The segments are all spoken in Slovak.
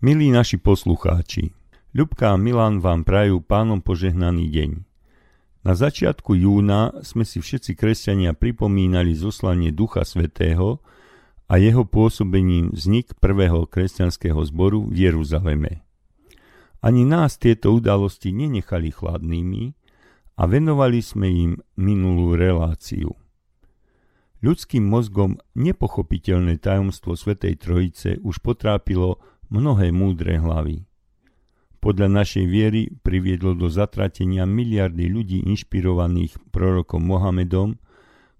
Milí naši poslucháči, Ľubka a Milan vám prajú pánom požehnaný deň. Na začiatku júna sme si všetci kresťania pripomínali zoslanie Ducha Svetého a jeho pôsobením vznik prvého kresťanského zboru v Jeruzaleme. Ani nás tieto udalosti nenechali chladnými a venovali sme im minulú reláciu. Ľudským mozgom nepochopiteľné tajomstvo Svetej Trojice už potrápilo mnohé múdre hlavy. Podľa našej viery priviedlo do zatratenia miliardy ľudí inšpirovaných prorokom Mohamedom,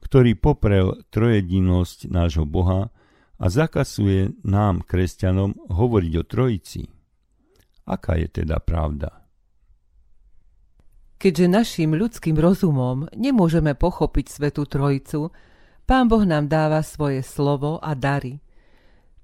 ktorý poprel trojedinosť nášho Boha a zakasuje nám, kresťanom, hovoriť o Trojici. Aká je teda pravda? Keďže našim ľudským rozumom nemôžeme pochopiť Svetú Trojicu, Pán Boh nám dáva svoje slovo a dary –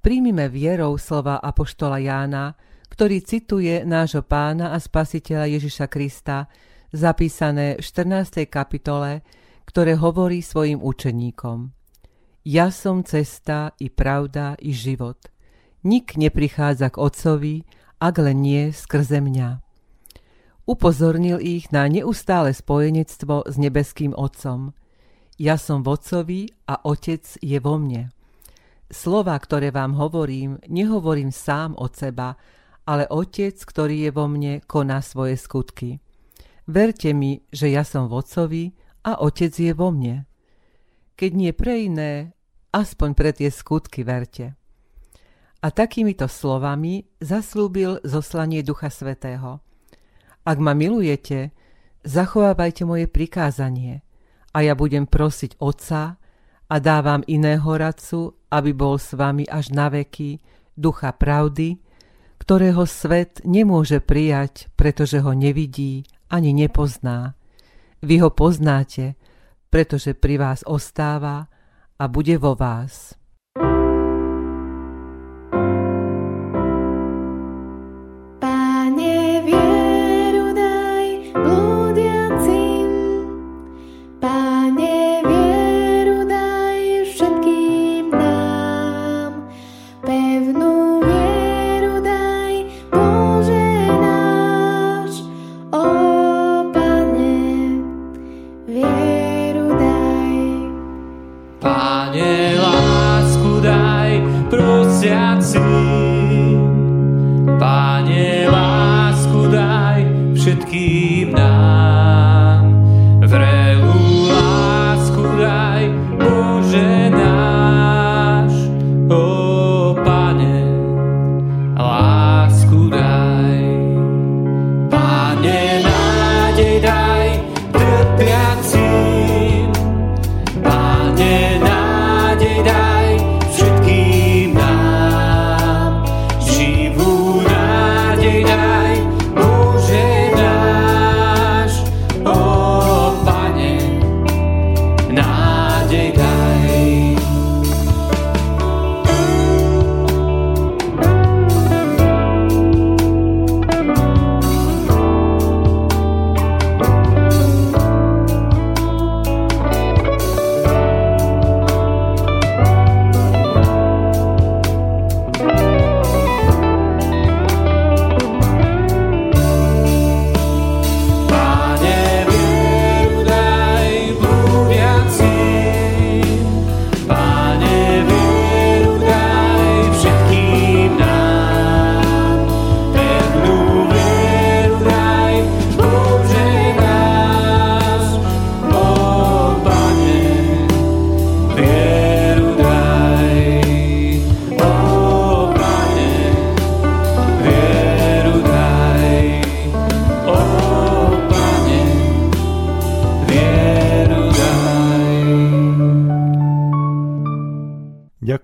Príjmime vierou slova Apoštola Jána, ktorý cituje nášho pána a spasiteľa Ježiša Krista, zapísané v 14. kapitole, ktoré hovorí svojim učeníkom. Ja som cesta i pravda i život. Nik neprichádza k Otcovi, ak len nie skrze mňa. Upozornil ich na neustále spojenectvo s nebeským Otcom. Ja som v Otcovi a Otec je vo mne. Slova, ktoré vám hovorím, nehovorím sám od seba, ale Otec, ktorý je vo mne, koná svoje skutky. Verte mi, že ja som v Otcovi a Otec je vo mne. Keď nie pre iné, aspoň pre tie skutky verte. A takýmito slovami zaslúbil zoslanie Ducha Svetého. Ak ma milujete, zachovávajte moje prikázanie a ja budem prosiť Otca a dávam iného radcu, aby bol s vami až na veky, ducha pravdy, ktorého svet nemôže prijať, pretože ho nevidí ani nepozná. Vy ho poznáte, pretože pri vás ostáva a bude vo vás. 八年。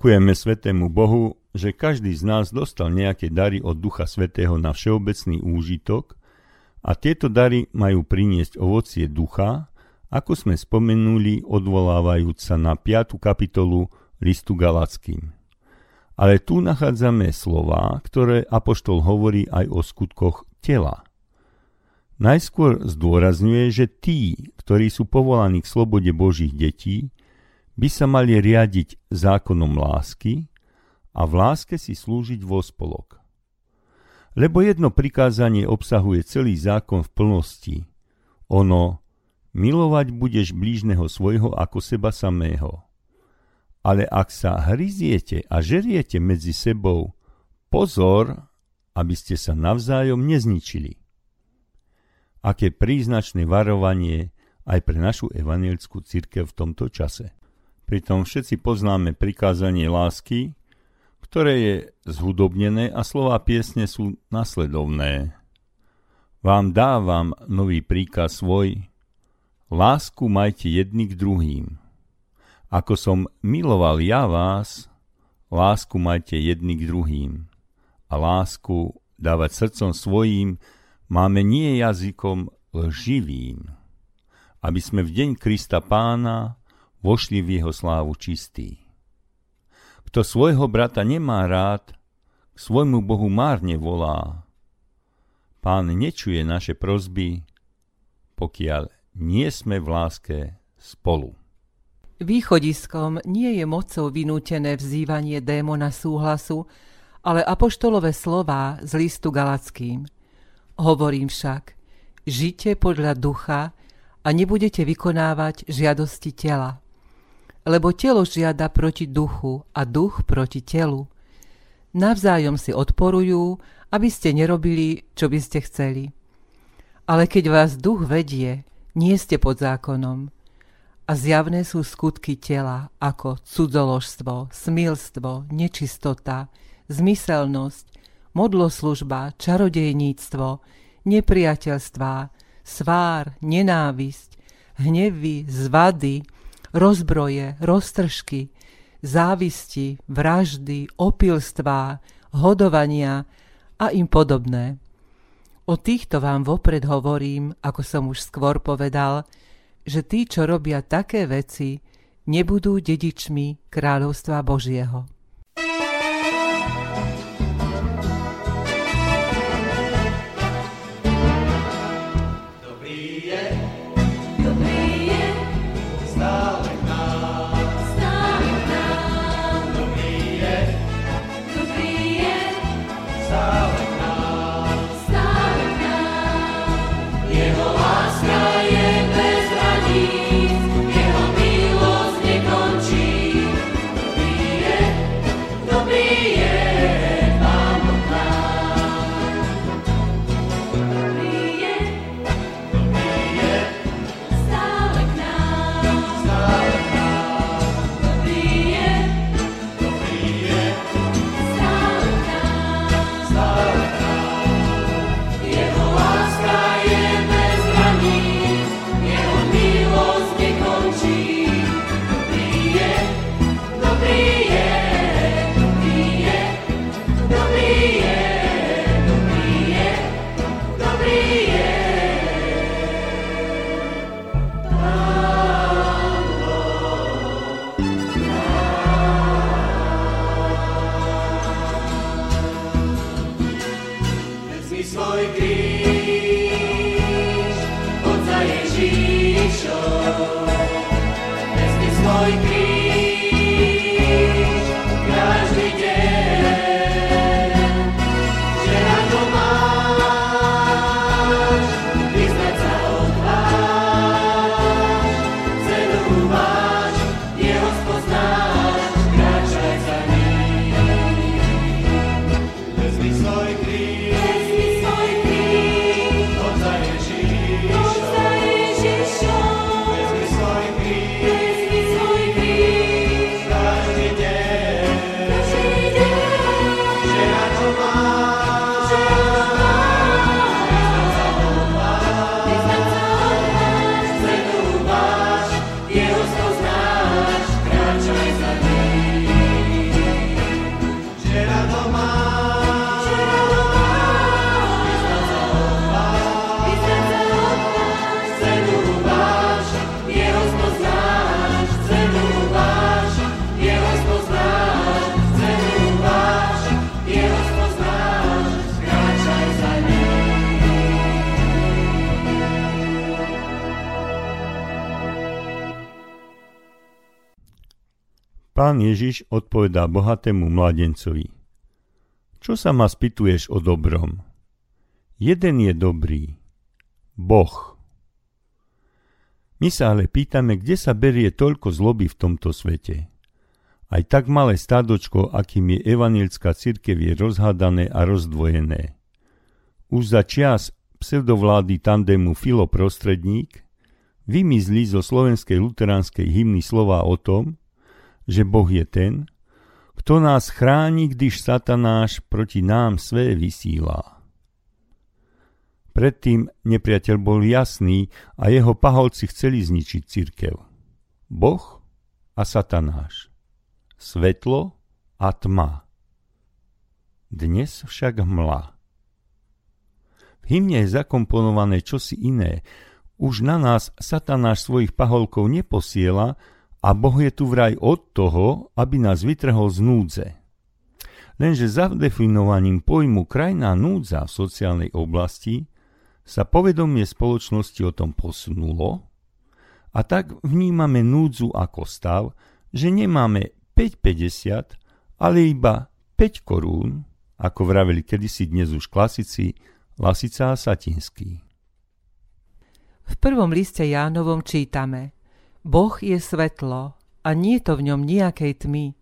Ďakujeme Svetému Bohu, že každý z nás dostal nejaké dary od Ducha Svetého na všeobecný úžitok a tieto dary majú priniesť ovocie ducha, ako sme spomenuli odvolávajúc sa na 5. kapitolu listu Galackým. Ale tu nachádzame slova, ktoré Apoštol hovorí aj o skutkoch tela. Najskôr zdôrazňuje, že tí, ktorí sú povolaní k slobode Božích detí, by sa mali riadiť zákonom lásky a v láske si slúžiť vo spolok. Lebo jedno prikázanie obsahuje celý zákon v plnosti. Ono, milovať budeš blížneho svojho ako seba samého. Ale ak sa hryziete a žeriete medzi sebou, pozor, aby ste sa navzájom nezničili. Aké príznačné varovanie aj pre našu evanielskú církev v tomto čase. Pritom všetci poznáme prikázanie lásky, ktoré je zhudobnené a slova piesne sú nasledovné. Vám dávam nový príkaz svoj, lásku majte jedni k druhým. Ako som miloval ja vás, lásku majte jedni k druhým. A lásku dávať srdcom svojím máme nie jazykom lživým, aby sme v deň Krista pána vošli v jeho slávu čistý. Kto svojho brata nemá rád, k svojmu Bohu márne volá. Pán nečuje naše prozby, pokiaľ nie sme v láske spolu. Východiskom nie je mocou vynútené vzývanie démona súhlasu, ale apoštolové slová z listu Galackým. Hovorím však, žite podľa ducha a nebudete vykonávať žiadosti tela lebo telo žiada proti duchu a duch proti telu. Navzájom si odporujú, aby ste nerobili, čo by ste chceli. Ale keď vás duch vedie, nie ste pod zákonom. A zjavné sú skutky tela, ako cudzoložstvo, smilstvo, nečistota, zmyselnosť, modloslužba, čarodejníctvo, nepriateľstvá, svár, nenávisť, hnevy, zvady, rozbroje, roztržky, závisti, vraždy, opilstvá, hodovania a im podobné. O týchto vám vopred hovorím, ako som už skôr povedal, že tí, čo robia také veci, nebudú dedičmi kráľovstva Božieho. שואו מ'ס איז גויט Pán Ježiš odpovedá bohatému mladencovi. Čo sa ma spýtuješ o dobrom? Jeden je dobrý. Boh. My sa ale pýtame, kde sa berie toľko zloby v tomto svete. Aj tak malé stádočko, akým je evanilská cirkev, je rozhádané a rozdvojené. Už za čias pseudovlády tandemu filoprostredník vymizli zo slovenskej luteránskej hymny slova o tom, že Boh je ten, kto nás chráni, když satanáš proti nám své vysílá. Predtým nepriateľ bol jasný a jeho paholci chceli zničiť cirkev. Boh a satanáš. Svetlo a tma. Dnes však hmla. V hymne je zakomponované čosi iné. Už na nás satanáš svojich paholkov neposiela a Boh je tu vraj od toho, aby nás vytrhol z núdze. Lenže za definovaním pojmu krajná núdza v sociálnej oblasti sa povedomie spoločnosti o tom posunulo a tak vnímame núdzu ako stav, že nemáme 5,50, ale iba 5 korún, ako vraveli kedysi dnes už klasici Lasica a Satinský. V prvom liste Jánovom čítame Boh je svetlo a nie to v ňom nejakej tmy.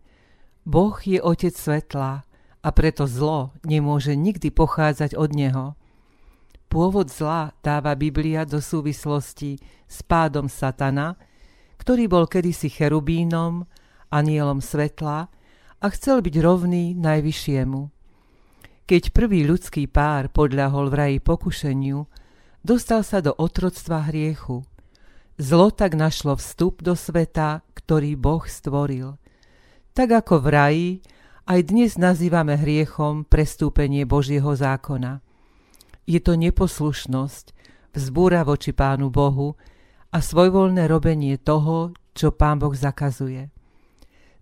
Boh je otec svetla a preto zlo nemôže nikdy pochádzať od neho. Pôvod zla dáva Biblia do súvislosti s pádom satana, ktorý bol kedysi cherubínom, anielom svetla a chcel byť rovný najvyššiemu. Keď prvý ľudský pár podľahol v raji pokušeniu, dostal sa do otroctva hriechu. Zlo tak našlo vstup do sveta, ktorý Boh stvoril. Tak ako v raji, aj dnes nazývame hriechom prestúpenie Božieho zákona – je to neposlušnosť, vzbúra voči Pánu Bohu a svojvoľné robenie toho, čo Pán Boh zakazuje.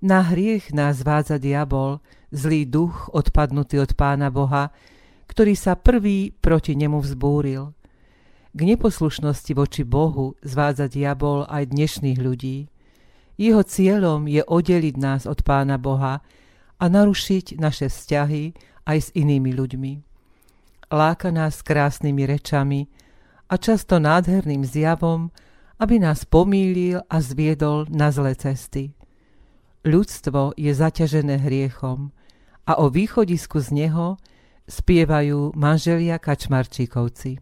Na hriech nás vádza diabol, zlý duch odpadnutý od Pána Boha, ktorý sa prvý proti nemu vzbúril. K neposlušnosti voči Bohu zvádza diabol aj dnešných ľudí. Jeho cieľom je oddeliť nás od Pána Boha a narušiť naše vzťahy aj s inými ľuďmi láka nás krásnymi rečami a často nádherným zjavom, aby nás pomýlil a zviedol na zlé cesty. Ľudstvo je zaťažené hriechom a o východisku z neho spievajú manželia Kačmarčíkovci.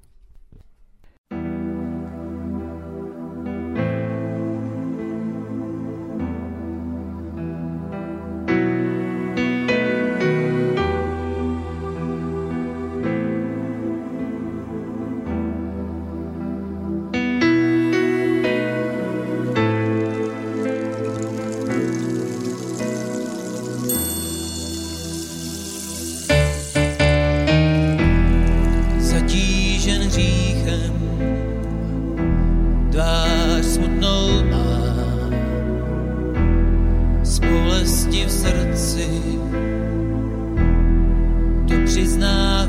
bolesti v srdci, to přizná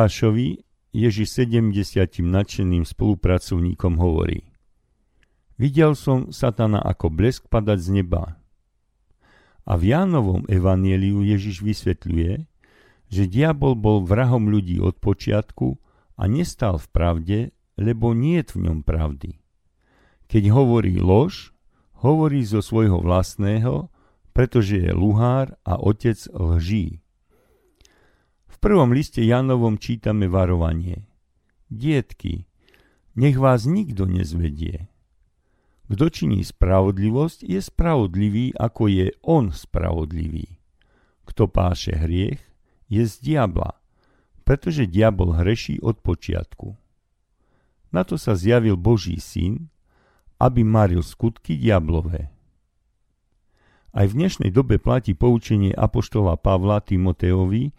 Lukášovi Ježiš 70 nadšeným spolupracovníkom hovorí Videl som satana ako blesk padať z neba. A v Jánovom evanieliu Ježiš vysvetľuje, že diabol bol vrahom ľudí od počiatku a nestal v pravde, lebo nie v ňom pravdy. Keď hovorí lož, hovorí zo svojho vlastného, pretože je luhár a otec lží. Prvom liste Janovom čítame varovanie. Dietky, nech vás nikto nezvedie. Kto činí spravodlivosť, je spravodlivý, ako je on spravodlivý. Kto páše hriech, je z diabla, pretože diabol hreší od počiatku. Na to sa zjavil Boží syn, aby maril skutky diablové. Aj v dnešnej dobe platí poučenie apoštola Pavla Timoteovi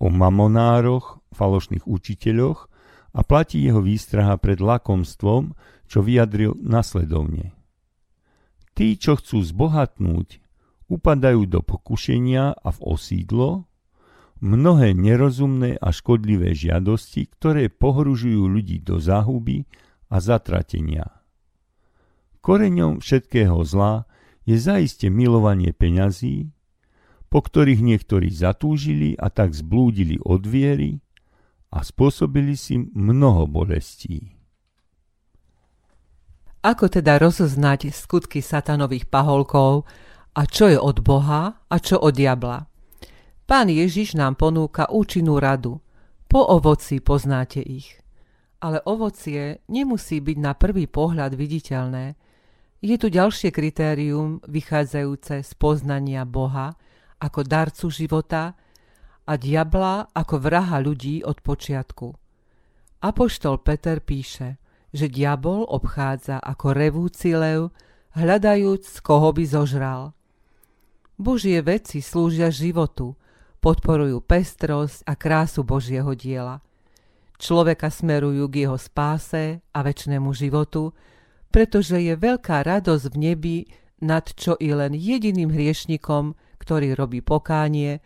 o mamonároch, falošných učiteľoch a platí jeho výstraha pred lakomstvom, čo vyjadril nasledovne. Tí, čo chcú zbohatnúť, upadajú do pokušenia a v osídlo, mnohé nerozumné a škodlivé žiadosti, ktoré pohružujú ľudí do záhuby a zatratenia. Koreňom všetkého zla je zaiste milovanie peňazí, po ktorých niektorí zatúžili a tak zblúdili od viery a spôsobili si mnoho bolestí. Ako teda rozoznať skutky satanových paholkov a čo je od Boha a čo od diabla? Pán Ježiš nám ponúka účinnú radu. Po ovoci poznáte ich. Ale ovocie nemusí byť na prvý pohľad viditeľné. Je tu ďalšie kritérium vychádzajúce z poznania Boha ako darcu života a diabla ako vraha ľudí od počiatku. Apoštol Peter píše – že diabol obchádza ako revúci lev, hľadajúc, koho by zožral. Božie veci slúžia životu, podporujú pestrosť a krásu Božieho diela. Človeka smerujú k jeho spáse a väčšnému životu, pretože je veľká radosť v nebi nad čo i len jediným hriešnikom, ktorý robí pokánie,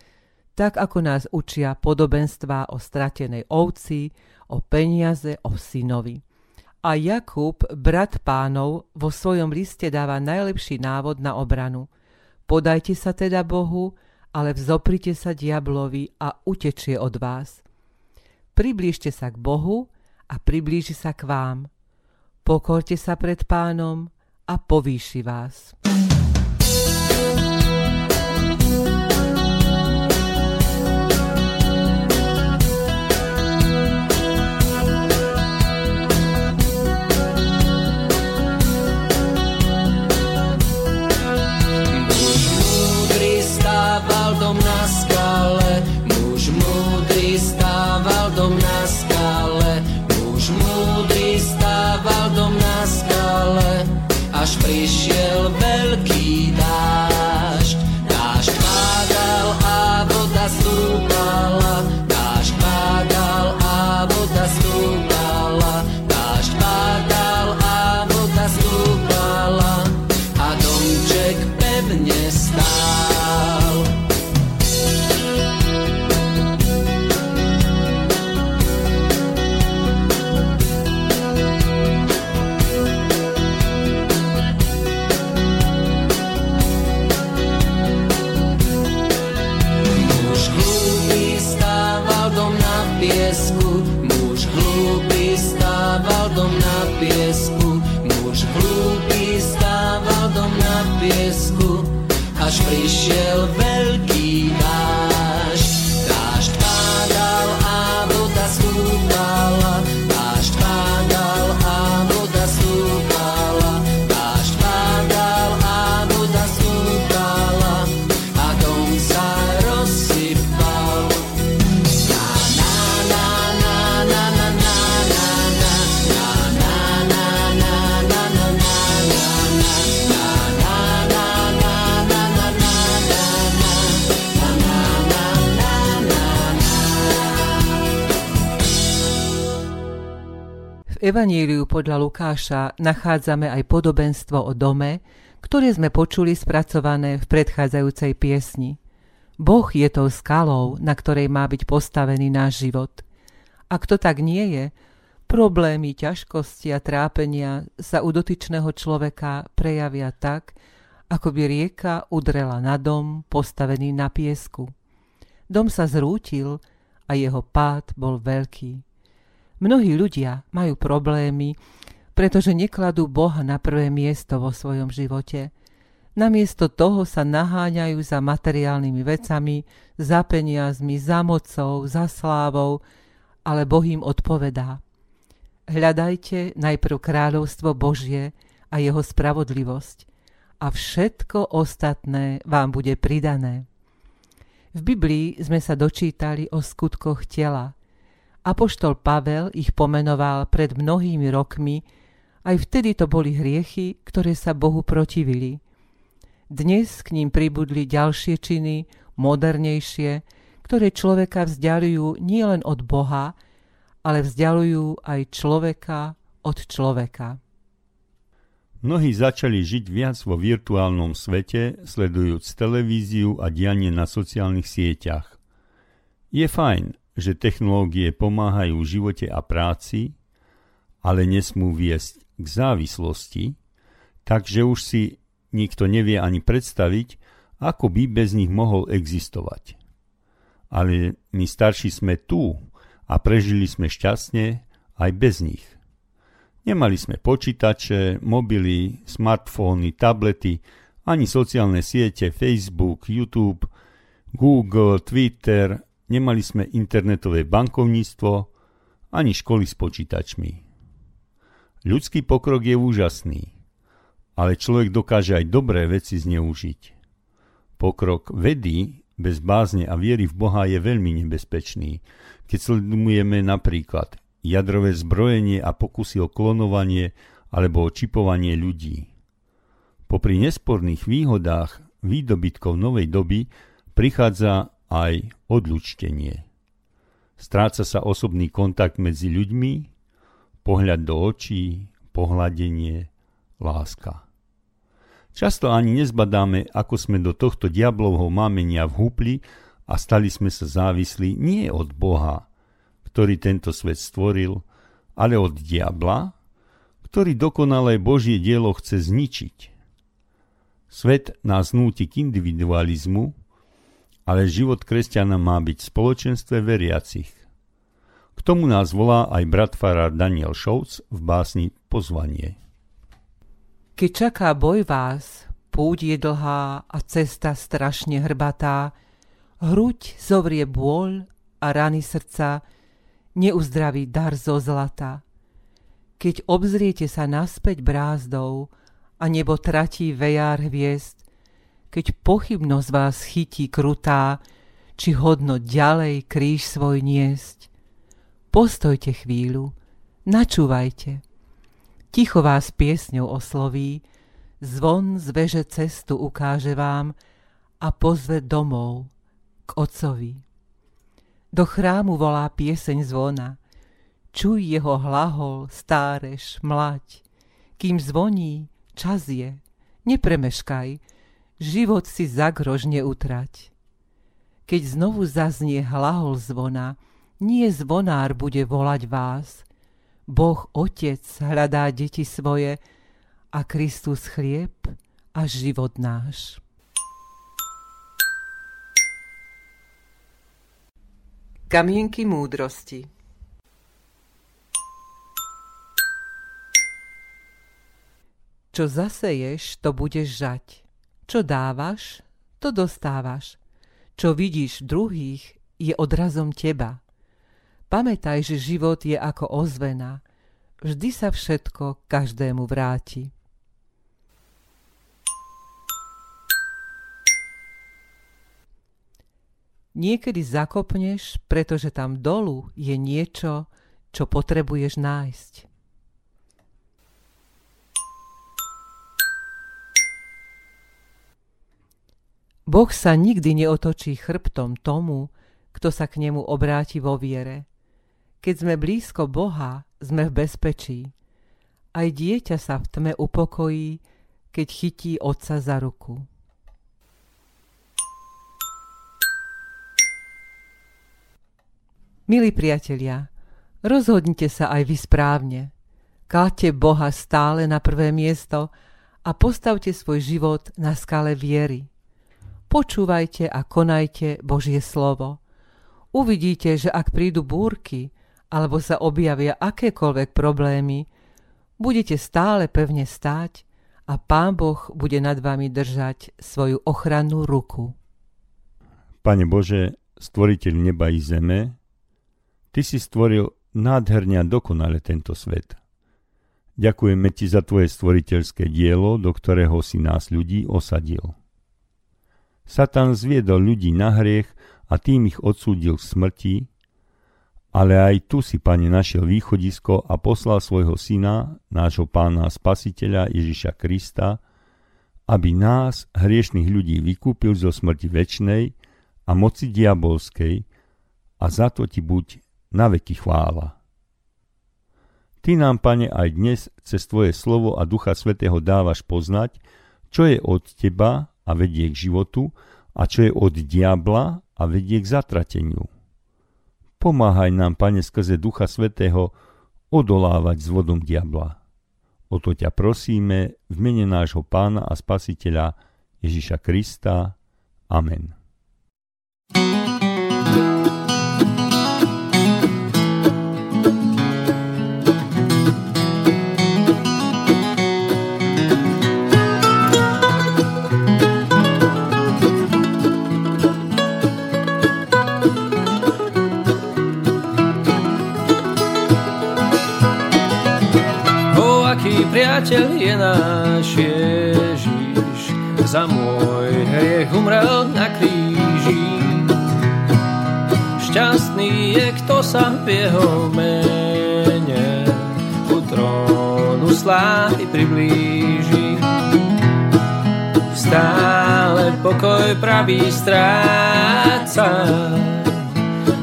tak ako nás učia podobenstvá o stratenej ovci, o peniaze, o synovi. A Jakub, brat pánov, vo svojom liste dáva najlepší návod na obranu. Podajte sa teda Bohu, ale vzoprite sa diablovi a utečie od vás. Priblížte sa k Bohu a priblíži sa k vám. Pokorte sa pred pánom a povýši vás. piesku, muž hlúpy stával dom na piesku, muž hlúpy stával dom na piesku, až prišiel veľký Evaníliu podľa Lukáša nachádzame aj podobenstvo o dome, ktoré sme počuli spracované v predchádzajúcej piesni. Boh je tou skalou, na ktorej má byť postavený náš život. Ak to tak nie je, problémy, ťažkosti a trápenia sa u dotyčného človeka prejavia tak, ako by rieka udrela na dom postavený na piesku. Dom sa zrútil a jeho pád bol veľký. Mnohí ľudia majú problémy, pretože nekladú Boha na prvé miesto vo svojom živote. Namiesto toho sa naháňajú za materiálnymi vecami, za peniazmi, za mocou, za slávou, ale Boh im odpovedá. Hľadajte najprv kráľovstvo Božie a jeho spravodlivosť a všetko ostatné vám bude pridané. V Biblii sme sa dočítali o skutkoch tela. Apoštol Pavel ich pomenoval pred mnohými rokmi, aj vtedy to boli hriechy, ktoré sa Bohu protivili. Dnes k ním pribudli ďalšie činy, modernejšie, ktoré človeka vzdialujú nielen od Boha, ale vzdialujú aj človeka od človeka. Mnohí začali žiť viac vo virtuálnom svete, sledujúc televíziu a dianie na sociálnych sieťach. Je fajn, že technológie pomáhajú v živote a práci, ale nesmú viesť k závislosti, takže už si nikto nevie ani predstaviť, ako by bez nich mohol existovať. Ale my starší sme tu a prežili sme šťastne aj bez nich. Nemali sme počítače, mobily, smartfóny, tablety, ani sociálne siete, Facebook, YouTube, Google, Twitter, nemali sme internetové bankovníctvo, ani školy s počítačmi. Ľudský pokrok je úžasný, ale človek dokáže aj dobré veci zneužiť. Pokrok vedy bez bázne a viery v Boha je veľmi nebezpečný, keď sledujeme napríklad jadrové zbrojenie a pokusy o klonovanie alebo o čipovanie ľudí. Popri nesporných výhodách výdobytkov novej doby prichádza aj odlučtenie. Stráca sa osobný kontakt medzi ľuďmi, pohľad do očí, pohľadenie, láska. Často ani nezbadáme, ako sme do tohto diablovho mámenia vhúpli a stali sme sa závislí nie od Boha, ktorý tento svet stvoril, ale od diabla, ktorý dokonalé Božie dielo chce zničiť. Svet nás núti k individualizmu, ale život kresťana má byť v spoločenstve veriacich. K tomu nás volá aj brat farár Daniel Šouc v básni Pozvanie. Keď čaká boj vás, púť je dlhá a cesta strašne hrbatá, hruď zovrie bôľ a rany srdca neuzdraví dar zo zlata. Keď obzriete sa naspäť brázdou a nebo tratí vejár hviezd, keď pochybnosť vás chytí krutá, či hodno ďalej kríž svoj niesť. Postojte chvíľu, načúvajte. Ticho vás piesňou osloví, zvon z veže cestu ukáže vám a pozve domov k Otcovi. Do chrámu volá pieseň zvona. Čuj jeho hlahol, stáreš, mlať. Kým zvoní, čas je. Nepremeškaj, život si zagrož neutrať. Keď znovu zaznie hlahol zvona, nie zvonár bude volať vás. Boh Otec hľadá deti svoje a Kristus chlieb a život náš. Kamienky múdrosti Čo zaseješ, to budeš žať. Čo dávaš, to dostávaš. Čo vidíš druhých, je odrazom teba. Pamätaj, že život je ako ozvena. Vždy sa všetko každému vráti. Niekedy zakopneš, pretože tam dolu je niečo, čo potrebuješ nájsť. Boh sa nikdy neotočí chrbtom tomu, kto sa k nemu obráti vo viere. Keď sme blízko Boha, sme v bezpečí. Aj dieťa sa v tme upokojí, keď chytí otca za ruku. Milí priatelia, Rozhodnite sa aj vy správne. Kladte Boha stále na prvé miesto a postavte svoj život na skale viery. Počúvajte a konajte Božie slovo. Uvidíte, že ak prídu búrky alebo sa objavia akékoľvek problémy, budete stále pevne stáť a Pán Boh bude nad vami držať svoju ochrannú ruku. Pane Bože, stvoriteľ neba i zeme, Ty si stvoril nádherne a dokonale tento svet. Ďakujeme Ti za Tvoje stvoriteľské dielo, do ktorého si nás ľudí osadil. Satan zviedol ľudí na hriech a tým ich odsúdil k smrti, ale aj tu si, Pane, našiel východisko a poslal svojho syna, nášho pána spasiteľa Ježiša Krista, aby nás, hriešných ľudí, vykúpil zo smrti väčnej a moci diabolskej a za to ti buď na veky chvála. Ty nám, Pane, aj dnes cez Tvoje slovo a Ducha Svetého dávaš poznať, čo je od Teba a vedie k životu a čo je od diabla a vedie k zatrateniu. Pomáhaj nám, Pane, skrze Ducha Svetého odolávať z vodom diabla. O to ťa prosíme v mene nášho Pána a Spasiteľa Ježiša Krista. Amen. Priateľ je náš Ježiš, za môj hriech umrel na kríži. Šťastný je, kto sa v jeho mene ku trónu slávy priblíži. Stále pokoj pravý stráca,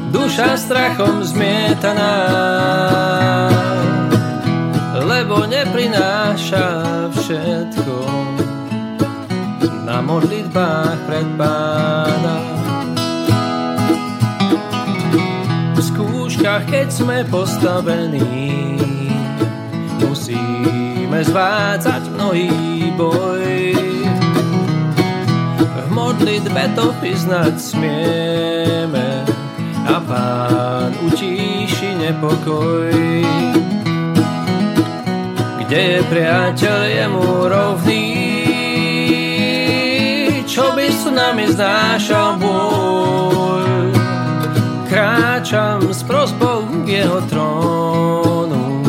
duša strachom zmietaná lebo neprináša všetko na modlitbách pred pána. V skúškach, keď sme postavení, musíme zvádzať mnohý boj. V modlitbe to vyznať smieme a pán utíši nepokoj kde je priateľ jemu rovný, čo by s nami znášal boj. Kráčam s prosbou k jeho trónu,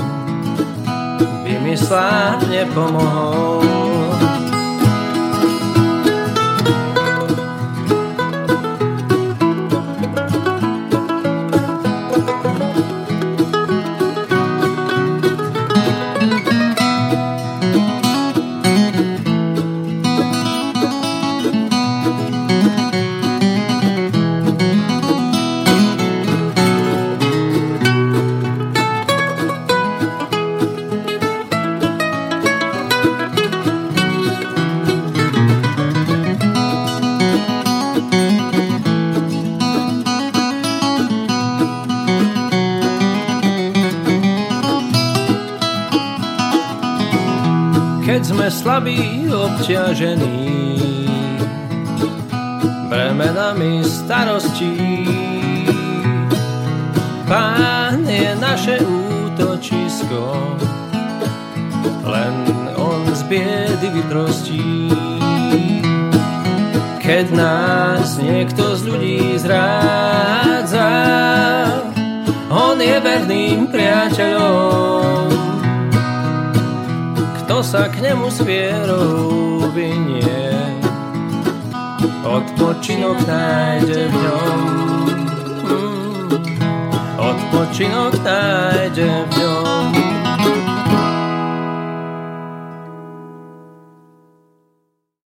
by mi slávne pomohol. Slabý, obťažený bremenami starostí. Pán je naše útočisko, len on z biedy vyprostí. Keď nás niekto z ľudí zrádza, on je verným priateľom sa k nemu s vierou vynie, odpočinok nájde v ňom. Mm, odpočinok nájde v ňom.